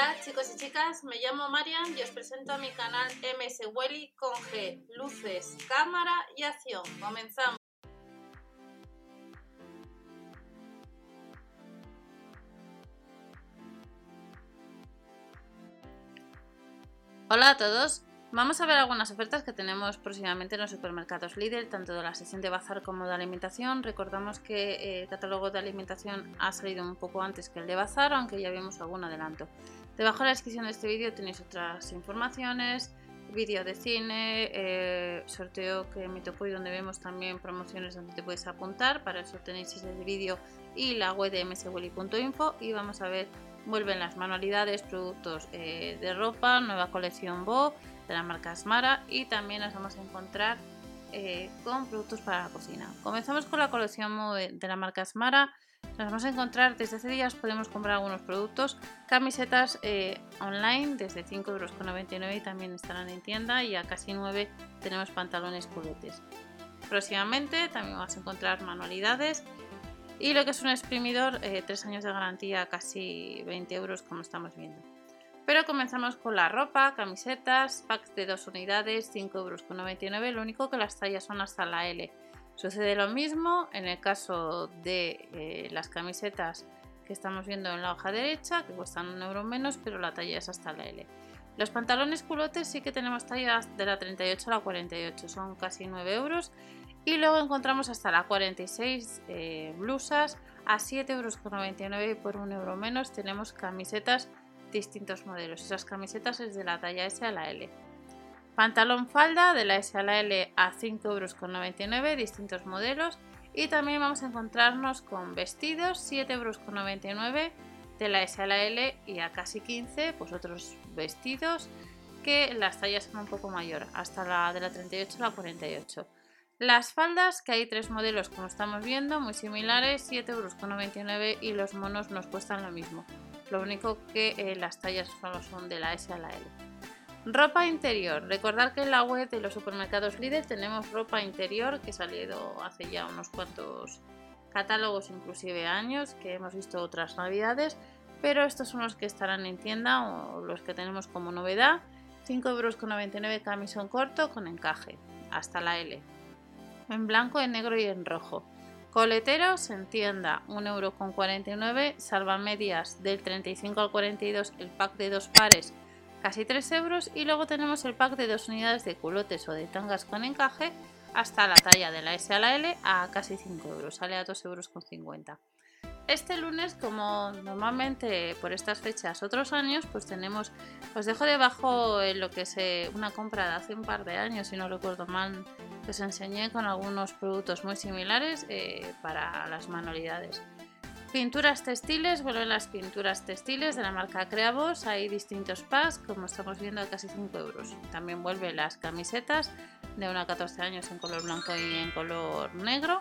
Hola chicos y chicas, me llamo Marian y os presento a mi canal MS Welly con G, luces, cámara y acción. Comenzamos. Hola a todos, Vamos a ver algunas ofertas que tenemos próximamente en los supermercados Lidl, tanto de la sesión de bazar como de alimentación. Recordamos que eh, el catálogo de alimentación ha salido un poco antes que el de bazar, aunque ya vimos algún adelanto. Debajo de la descripción de este vídeo tenéis otras informaciones, vídeo de cine, eh, sorteo que me tocó y donde vemos también promociones donde te puedes apuntar. Para eso tenéis ese vídeo y la web de mswelly.info y vamos a ver, vuelven las manualidades, productos eh, de ropa, nueva colección Bo de la marca Smara y también nos vamos a encontrar eh, con productos para la cocina. Comenzamos con la colección de la marca Smara. Nos vamos a encontrar, desde hace días podemos comprar algunos productos, camisetas eh, online desde 5,99€ y también estarán en tienda y a casi 9 tenemos pantalones culetes. Próximamente también vamos a encontrar manualidades y lo que es un exprimidor, 3 eh, años de garantía, casi 20 euros como estamos viendo. Pero comenzamos con la ropa, camisetas, packs de dos unidades, 5,99 euros. Lo único que las tallas son hasta la L. Sucede lo mismo en el caso de eh, las camisetas que estamos viendo en la hoja derecha, que cuestan un euro menos, pero la talla es hasta la L. Los pantalones culotes sí que tenemos tallas de la 38 a la 48, son casi 9 euros. Y luego encontramos hasta la 46 eh, blusas a 7,99 euros y por un euro menos tenemos camisetas distintos modelos. Esas camisetas es de la talla S a la L. Pantalón falda de la S a la L a 5,99 euros, distintos modelos. Y también vamos a encontrarnos con vestidos 7,99 euros de la S a la L y a casi 15, pues otros vestidos que las tallas son un poco mayor, hasta la de la 38 a la 48. Las faldas, que hay tres modelos como estamos viendo, muy similares, 7,99 euros y los monos nos cuestan lo mismo. Lo único que eh, las tallas solo son de la S a la L. Ropa interior. Recordar que en la web de los supermercados Lidl tenemos ropa interior que ha salido hace ya unos cuantos catálogos, inclusive años, que hemos visto otras navidades, pero estos son los que estarán en tienda o los que tenemos como novedad. 5,99 euros camisón corto con encaje, hasta la L. En blanco, en negro y en rojo. Coleteros en tienda 1,49€, salvamedias del 35 al 42 el pack de dos pares casi 3 euros y luego tenemos el pack de dos unidades de culotes o de tangas con encaje hasta la talla de la S a la L a casi 5 euros, sale a 2,50 euros. Este lunes, como normalmente por estas fechas otros años, pues tenemos, os dejo debajo lo que es eh, una compra de hace un par de años, si no recuerdo mal, que os enseñé con algunos productos muy similares eh, para las manualidades. Pinturas textiles, vuelven las pinturas textiles de la marca Creavos, hay distintos packs, como estamos viendo a casi 5 euros. También vuelven las camisetas de una 14 años en color blanco y en color negro,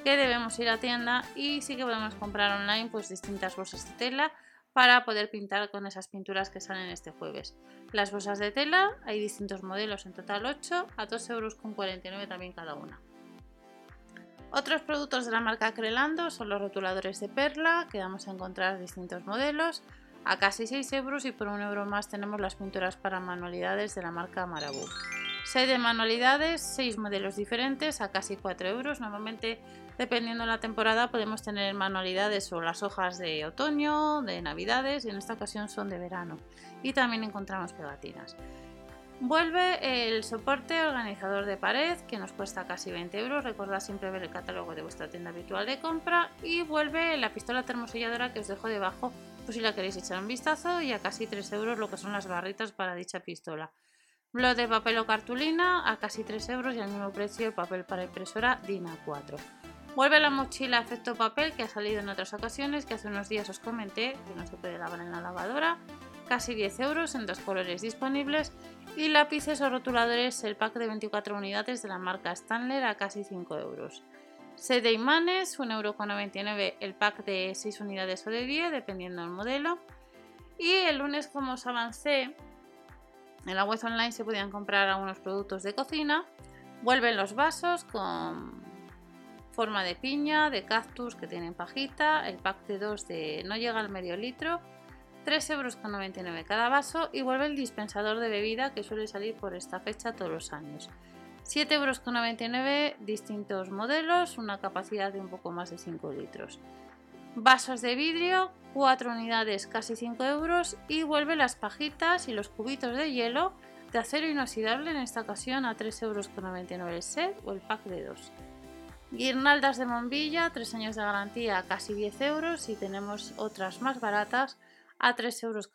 que debemos ir a tienda y sí que podemos comprar online pues distintas bolsas de tela para poder pintar con esas pinturas que salen este jueves. Las bolsas de tela, hay distintos modelos, en total 8, a 2,49 euros también cada una. Otros productos de la marca Crelando son los rotuladores de perla, que vamos a encontrar distintos modelos, a casi 6 euros y por un euro más tenemos las pinturas para manualidades de la marca Marabou. 6 de manualidades, 6 modelos diferentes a casi 4 euros. Normalmente Dependiendo de la temporada podemos tener manualidades o las hojas de otoño, de navidades y en esta ocasión son de verano. Y también encontramos pegatinas. Vuelve el soporte organizador de pared que nos cuesta casi 20 euros. Recordad siempre ver el catálogo de vuestra tienda habitual de compra. Y vuelve la pistola termoselladora que os dejo debajo por si la queréis echar un vistazo y a casi 3 euros lo que son las barritas para dicha pistola. Blog de papel o cartulina a casi 3 euros y al mismo precio el papel para impresora DIN A4. Vuelve la mochila efecto papel que ha salido en otras ocasiones, que hace unos días os comenté, que no se puede lavar en la lavadora. Casi 10 euros en dos colores disponibles. Y lápices o rotuladores, el pack de 24 unidades de la marca Stanley a casi 5 euros. Set de imanes, 1,99€ el pack de 6 unidades o de 10, dependiendo del modelo. Y el lunes, como os avancé, en la web online se podían comprar algunos productos de cocina. Vuelven los vasos con forma de piña, de cactus que tienen pajita, el pack de 2 de no llega al medio litro, 3,99 euros cada vaso y vuelve el dispensador de bebida que suele salir por esta fecha todos los años. 7,99 euros distintos modelos, una capacidad de un poco más de 5 litros. Vasos de vidrio, 4 unidades, casi 5 euros. Y vuelve las pajitas y los cubitos de hielo de acero inoxidable, en esta ocasión a 3,99 euros el set o el pack de 2. Guirnaldas de bombilla, 3 años de garantía, casi 10 euros. Y tenemos otras más baratas a 3,99 euros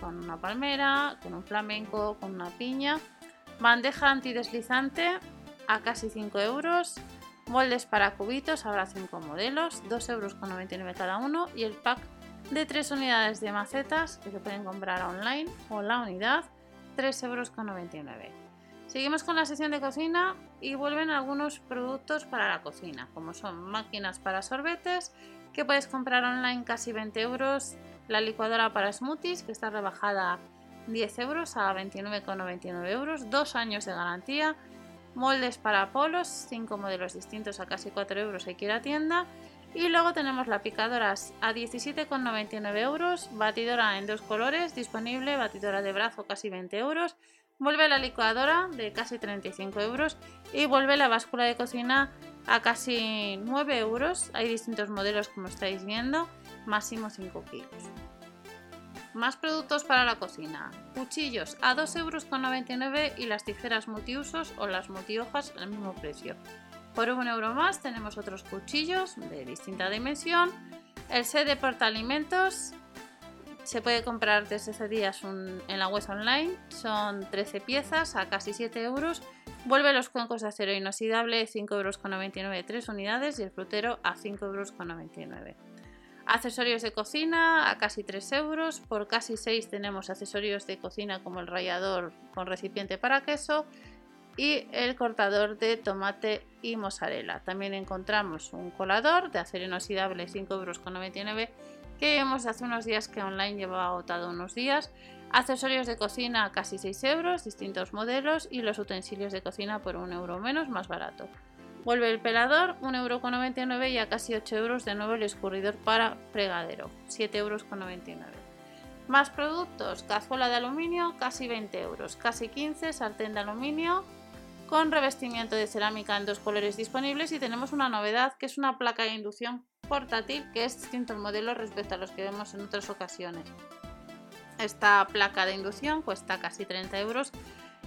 con una palmera, con un flamenco, con una piña. Bandeja antideslizante a casi 5 euros. Moldes para cubitos, habrá 5 modelos, 2,99 euros cada uno. Y el pack de 3 unidades de macetas que se pueden comprar online o la unidad, 3,99 euros. Seguimos con la sección de cocina y vuelven algunos productos para la cocina, como son máquinas para sorbetes, que puedes comprar online casi 20 euros, la licuadora para smoothies, que está rebajada 10 euros a 29,99 euros, dos años de garantía, moldes para polos, 5 modelos distintos a casi 4 euros hay que ir a tienda. Y luego tenemos la picadora a 17,99 euros, batidora en dos colores, disponible, batidora de brazo casi 20 euros, vuelve la licuadora de casi 35 euros y vuelve la báscula de cocina a casi 9 euros. Hay distintos modelos como estáis viendo, máximo 5 kilos. Más productos para la cocina. Cuchillos a 2,99 euros y las tijeras multiusos o las multihojas al mismo precio. Por un euro más tenemos otros cuchillos de distinta dimensión. El set de portaalimentos se puede comprar desde hace días en la web online. Son 13 piezas a casi 7 euros. Vuelve los cuencos de acero inoxidable 5,99 euros 3 unidades y el frutero a 5,99 euros. Accesorios de cocina a casi 3 euros. Por casi 6 tenemos accesorios de cocina como el rallador con recipiente para queso y el cortador de tomate y mozzarella. También encontramos un colador de acero inoxidable 5,99 euros que vemos hace unos días que online llevaba agotado unos días. Accesorios de cocina casi 6 euros, distintos modelos y los utensilios de cocina por 1 euro menos, más barato. Vuelve el pelador, 1,99€ euros y a casi 8 euros de nuevo el escurridor para fregadero, 7,99 euros. Más productos, cazuela de aluminio, casi 20 euros, casi 15, sartén de aluminio con revestimiento de cerámica en dos colores disponibles y tenemos una novedad que es una placa de inducción portátil que es distinto el modelo respecto a los que vemos en otras ocasiones. Esta placa de inducción cuesta casi 30 euros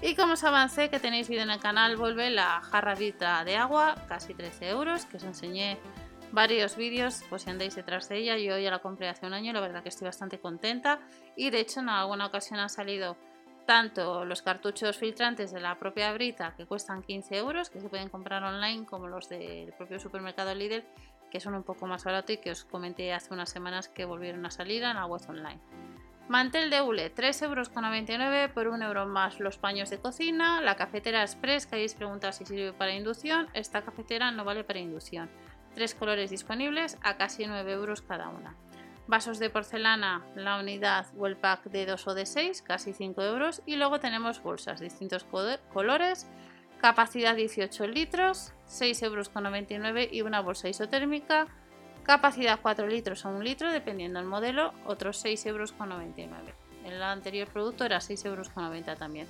y como os avancé que tenéis vídeo en el canal, vuelve la jarradita de agua, casi 13 euros, que os enseñé varios vídeos, pues si andáis detrás de ella. Yo ya la compré hace un año, la verdad que estoy bastante contenta. Y de hecho en alguna ocasión ha salido tanto los cartuchos filtrantes de la propia Brita, que cuestan 15 euros, que se pueden comprar online, como los del propio supermercado Lidl, que son un poco más baratos y que os comenté hace unas semanas que volvieron a salir en la web online. Mantel de hule, 3,99 euros por 1 euro más los paños de cocina. La cafetera express, que habéis preguntado si sirve para inducción. Esta cafetera no vale para inducción. Tres colores disponibles a casi 9 euros cada una. Vasos de porcelana, la unidad o el pack de 2 o de 6, casi 5 euros. Y luego tenemos bolsas, distintos colores, capacidad 18 litros, 6,99 euros y una bolsa isotérmica Capacidad 4 litros o 1 litro, dependiendo del modelo, otros 6,99 euros. El anterior producto era 6,90 euros también.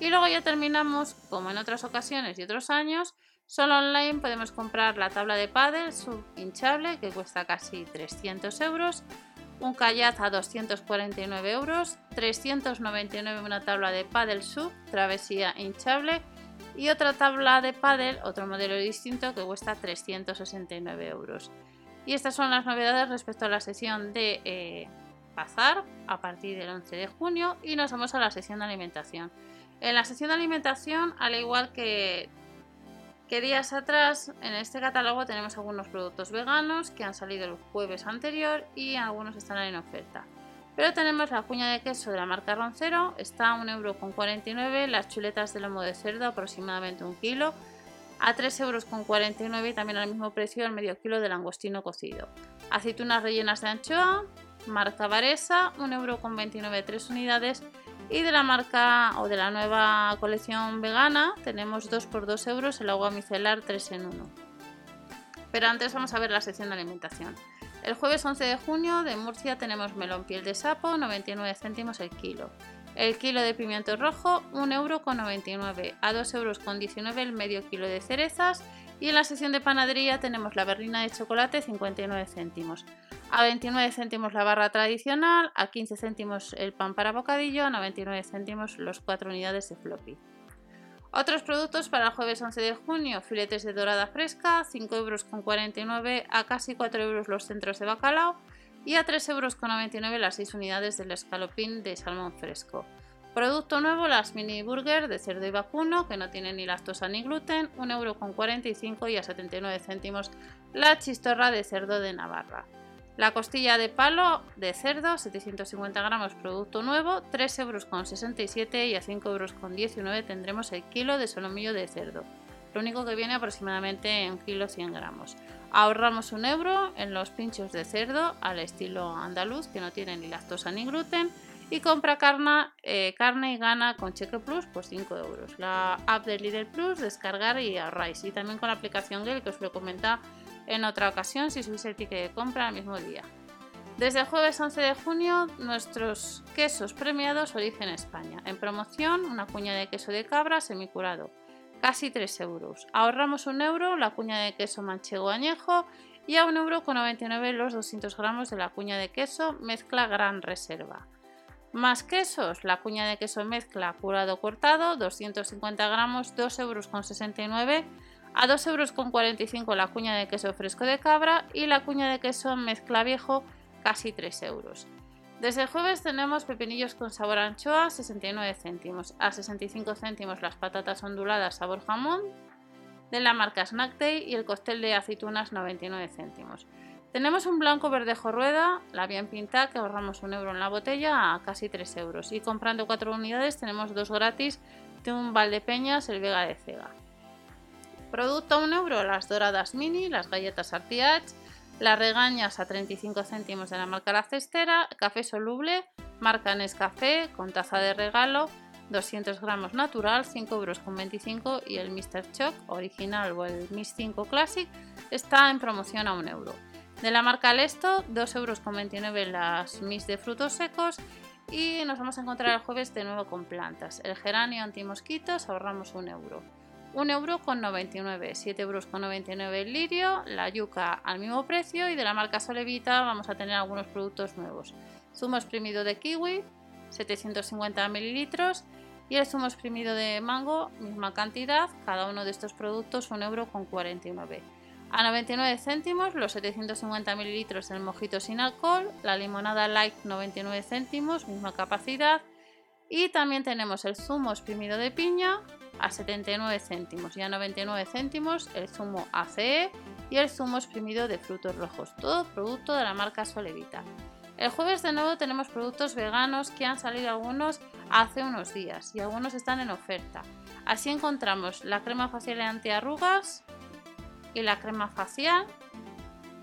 Y luego ya terminamos, como en otras ocasiones y otros años, solo online podemos comprar la tabla de paddle sub hinchable que cuesta casi 300 euros, un kayak a 249 euros, 399 una tabla de paddle sub travesía hinchable y otra tabla de paddle, otro modelo distinto que cuesta 369 euros. Y estas son las novedades respecto a la sesión de eh, Bazar a partir del 11 de junio y nos vamos a la sesión de alimentación. En la sesión de alimentación, al igual que, que días atrás, en este catálogo tenemos algunos productos veganos que han salido el jueves anterior y algunos están en oferta. Pero tenemos la cuña de queso de la marca Roncero, está a 1,49€, las chuletas de lomo de cerdo aproximadamente un kilo, a 3,49 euros y también al mismo precio el medio kilo de langostino cocido. Aceitunas rellenas de anchoa, marca Varesa, 1,29 euro 3 unidades. Y de la marca o de la nueva colección vegana tenemos 2 por 2 euros el agua micelar 3 en 1. Pero antes vamos a ver la sección de alimentación. El jueves 11 de junio de Murcia tenemos melón piel de sapo, 99 céntimos el kilo. El kilo de pimiento rojo, 1,99 euro, a 2,19 euros el medio kilo de cerezas. Y en la sección de panadería tenemos la berlina de chocolate, 59 céntimos. A 29 céntimos la barra tradicional, a 15 céntimos el pan para bocadillo, a 99 céntimos los 4 unidades de floppy. Otros productos para el jueves 11 de junio, filetes de dorada fresca, 5,49 euros a casi 4 euros los centros de bacalao y a 3,99 euros las 6 unidades del escalopín de salmón fresco. Producto nuevo, las mini burger de cerdo y vacuno, que no tienen ni lactosa ni gluten, 1,45 euros y a 79 céntimos la chistorra de cerdo de Navarra. La costilla de palo de cerdo, 750 gramos, producto nuevo, 3,67 euros y a 5,19 euros tendremos el kilo de solomillo de cerdo. Lo único que viene aproximadamente en kilo 100 gramos. Ahorramos un euro en los pinchos de cerdo al estilo andaluz que no tienen ni lactosa ni gluten y compra carne, eh, carne y gana con Cheque Plus por 5 euros. La app de Lidl Plus, descargar y ahorráis. Y también con la aplicación Gel que os lo comenta en otra ocasión si subís el ticket de compra al mismo día. Desde el jueves 11 de junio, nuestros quesos premiados Origen España. En promoción, una cuña de queso de cabra semicurado casi 3 euros. Ahorramos un euro la cuña de queso manchego añejo y a 1,99 euro los 200 gramos de la cuña de queso mezcla gran reserva. Más quesos, la cuña de queso mezcla curado cortado, 250 gramos, 2,69 euros. A 2,45 euros la cuña de queso fresco de cabra y la cuña de queso mezcla viejo, casi 3 euros. Desde el jueves tenemos pepinillos con sabor anchoa, 69 céntimos. A 65 céntimos las patatas onduladas sabor jamón de la marca Snack Day y el cóctel de aceitunas 99 céntimos. Tenemos un blanco verdejo rueda, la bien pintada, que ahorramos un euro en la botella a casi 3 euros. Y comprando 4 unidades tenemos dos gratis de un Valdepeñas, el Vega de Cega. Producto a 1 euro, las doradas mini, las galletas Artiach, las regañas a 35 céntimos de la marca La Cestera, café soluble, marca Nescafé con taza de regalo, 200 gramos natural, 5,25 euros y el Mr. Choc original o el Miss 5 Classic está en promoción a 1 euro. De la marca Lesto, 2,29 euros las Miss de frutos secos y nos vamos a encontrar el jueves de nuevo con plantas. El geranio antimosquitos ahorramos 1 euro. 1,99 euro, 7,99 euros el lirio, la yuca al mismo precio y de la marca Solevita vamos a tener algunos productos nuevos. Zumo exprimido de kiwi, 750 mililitros y el zumo exprimido de mango, misma cantidad, cada uno de estos productos 1,49 euro. A 99 céntimos los 750 mililitros del mojito sin alcohol, la limonada light 99 céntimos, misma capacidad y también tenemos el zumo exprimido de piña a 79 céntimos y a 99 céntimos el zumo ACE y el zumo exprimido de frutos rojos, todo producto de la marca Solevita. El jueves de nuevo tenemos productos veganos que han salido algunos hace unos días y algunos están en oferta. Así encontramos la crema facial antiarrugas y la crema facial.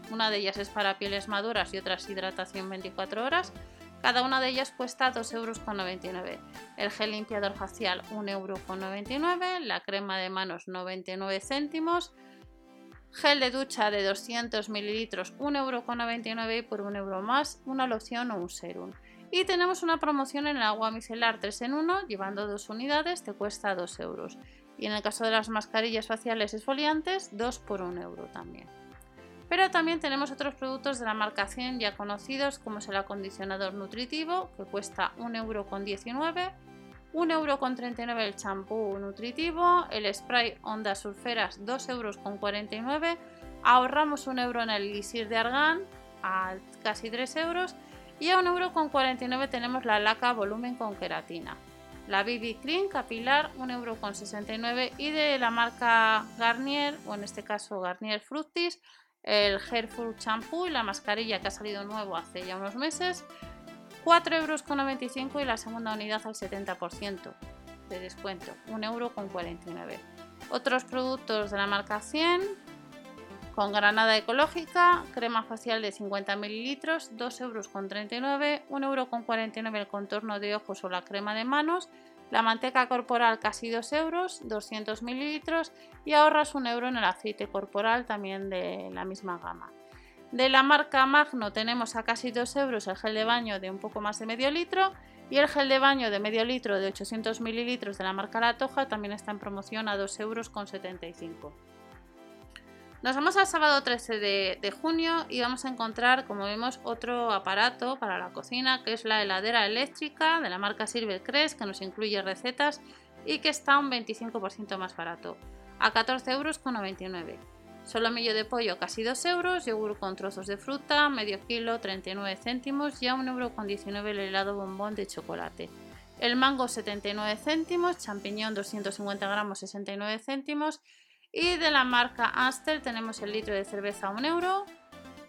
Una de ellas es para pieles maduras y otras hidratación 24 horas cada una de ellas cuesta 2,99 euros. El gel limpiador facial 1,99 euros. La crema de manos 99 céntimos. Gel de ducha de 200 mililitros 1,99 euro y por 1 euro más una loción o un serum. Y tenemos una promoción en el agua micelar 3 en 1, llevando dos unidades te cuesta 2 euros. Y en el caso de las mascarillas faciales esfoliantes, 2 por 1 euro también. Pero también tenemos otros productos de la marca 100 ya conocidos como es el acondicionador nutritivo que cuesta 1,19€, 1,39€ el champú nutritivo, el spray ondas surferas 2,49€, ahorramos 1 euro en el elixir de argán a casi 3 euros y a 1,49€ tenemos la laca volumen con queratina. La BB Cream capilar 1,69€ y de la marca Garnier, o en este caso Garnier Fructis, el Hairful Shampoo y la mascarilla que ha salido nuevo hace ya unos meses, 4,95 euros y la segunda unidad al 70% de descuento, 1,49 euros. Otros productos de la marca 100 con granada ecológica, crema facial de 50 mililitros, 2,39 euros, 1,49 euros el contorno de ojos o la crema de manos la manteca corporal casi 2 euros, 200 mililitros y ahorras un euro en el aceite corporal también de la misma gama. De la marca Magno tenemos a casi 2 euros el gel de baño de un poco más de medio litro y el gel de baño de medio litro de 800 mililitros de la marca La Toja también está en promoción a 2,75 euros. Nos vamos al sábado 13 de, junio y vamos a encontrar, como vemos, otro aparato para la cocina que es la heladera eléctrica de la marca Silvercrest que nos incluye recetas y que está un 25% más barato, a 14,99 euros. Solomillo de pollo casi 2 euros, yogur con trozos de fruta, medio kilo 39 céntimos y a 1,19 euro el helado bombón de chocolate. El mango 79 céntimos, champiñón 250 gramos 69 céntimos y de la marca Astel tenemos el litro de cerveza a 1 euro,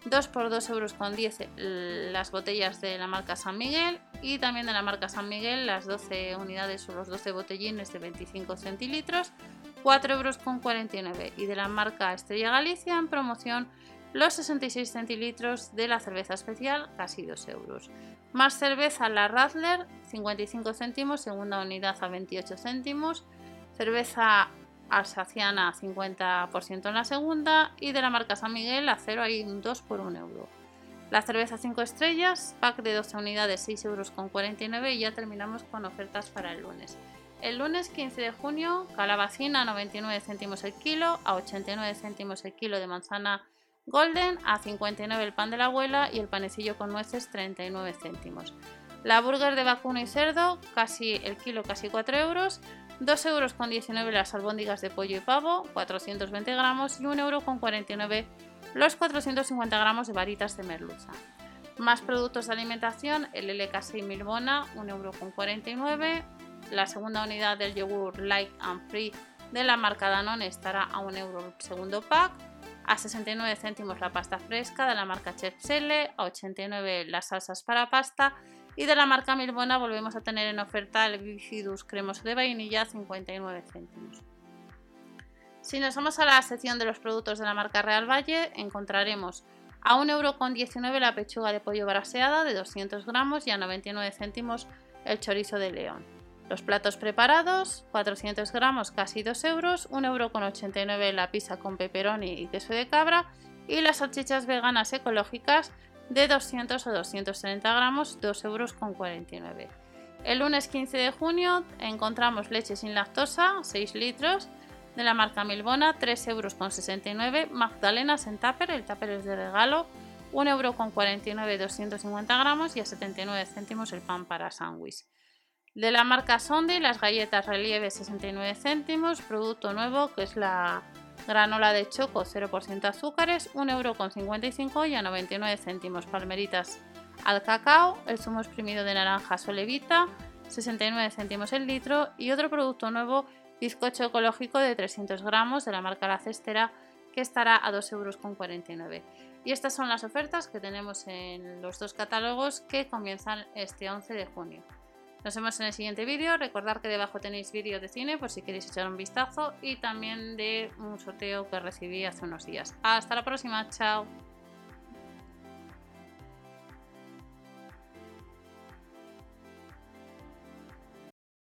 2 por 2 euros con 10 las botellas de la marca San Miguel y también de la marca San Miguel las 12 unidades o los 12 botellines de 25 centilitros 4 euros con 49 y de la marca Estrella Galicia en promoción los 66 centilitros de la cerveza especial casi 2 euros. Más cerveza la Radler 55 céntimos, segunda unidad a 28 céntimos, cerveza alsaciana 50% en la segunda y de la marca San Miguel a 0 hay un 2 por 1 euro. La cerveza 5 estrellas, pack de 12 unidades 6 euros con 49 y ya terminamos con ofertas para el lunes. El lunes 15 de junio, calabacina a 99 céntimos el kilo, a 89 céntimos el kilo de manzana golden, a 59 el pan de la abuela y el panecillo con nueces 39 céntimos. La burger de vacuno y cerdo, casi el kilo casi 4 euros, 2 euros con 19 las albóndigas de pollo y pavo, 420 gramos y 1 euro con 49 los 450 gramos de varitas de merluza. Más productos de alimentación, el LK6 Milbona, 1 euro con 49. La segunda unidad del yogur Light and Free de la marca Danone estará a 1 euro el segundo pack. A 69 céntimos la pasta fresca de la marca Chef Selle, a 89 las salsas para pasta y de la marca Milbona volvemos a tener en oferta el Bifidus cremoso de vainilla a 59 céntimos. Si nos vamos a la sección de los productos de la marca Real Valle, encontraremos a 1,19€ la pechuga de pollo braseada de 200 gramos y a 99 céntimos el chorizo de león. Los platos preparados, 400 gramos, casi 2 euros, 1,89€ la pizza con pepperoni y queso de cabra y las salchichas veganas ecológicas de 200 o 230 gramos, 2 euros con 49. El lunes 15 de junio encontramos leche sin lactosa, 6 litros, de la marca Milbona, 3 euros con 69. Magdalenas en tupper, el tupper es de regalo, 1 euro con 49, 250 gramos y a 79 céntimos el pan para sándwich. De la marca Sonde, las galletas relieve 69 céntimos, producto nuevo que es la granola de choco 0% azúcares, 1,55€ y a 99 céntimos. Palmeritas al cacao, el zumo exprimido de naranja Solevita, 69 céntimos el litro y otro producto nuevo, bizcocho ecológico de 300 gramos de la marca La Cestera que estará a 2,49 euros. Y estas son las ofertas que tenemos en los dos catálogos que comienzan este 11 de junio. Nos vemos en el siguiente vídeo. Recordad que debajo tenéis vídeos de cine por si queréis echar un vistazo y también de un sorteo que recibí hace unos días. Hasta la próxima, chao.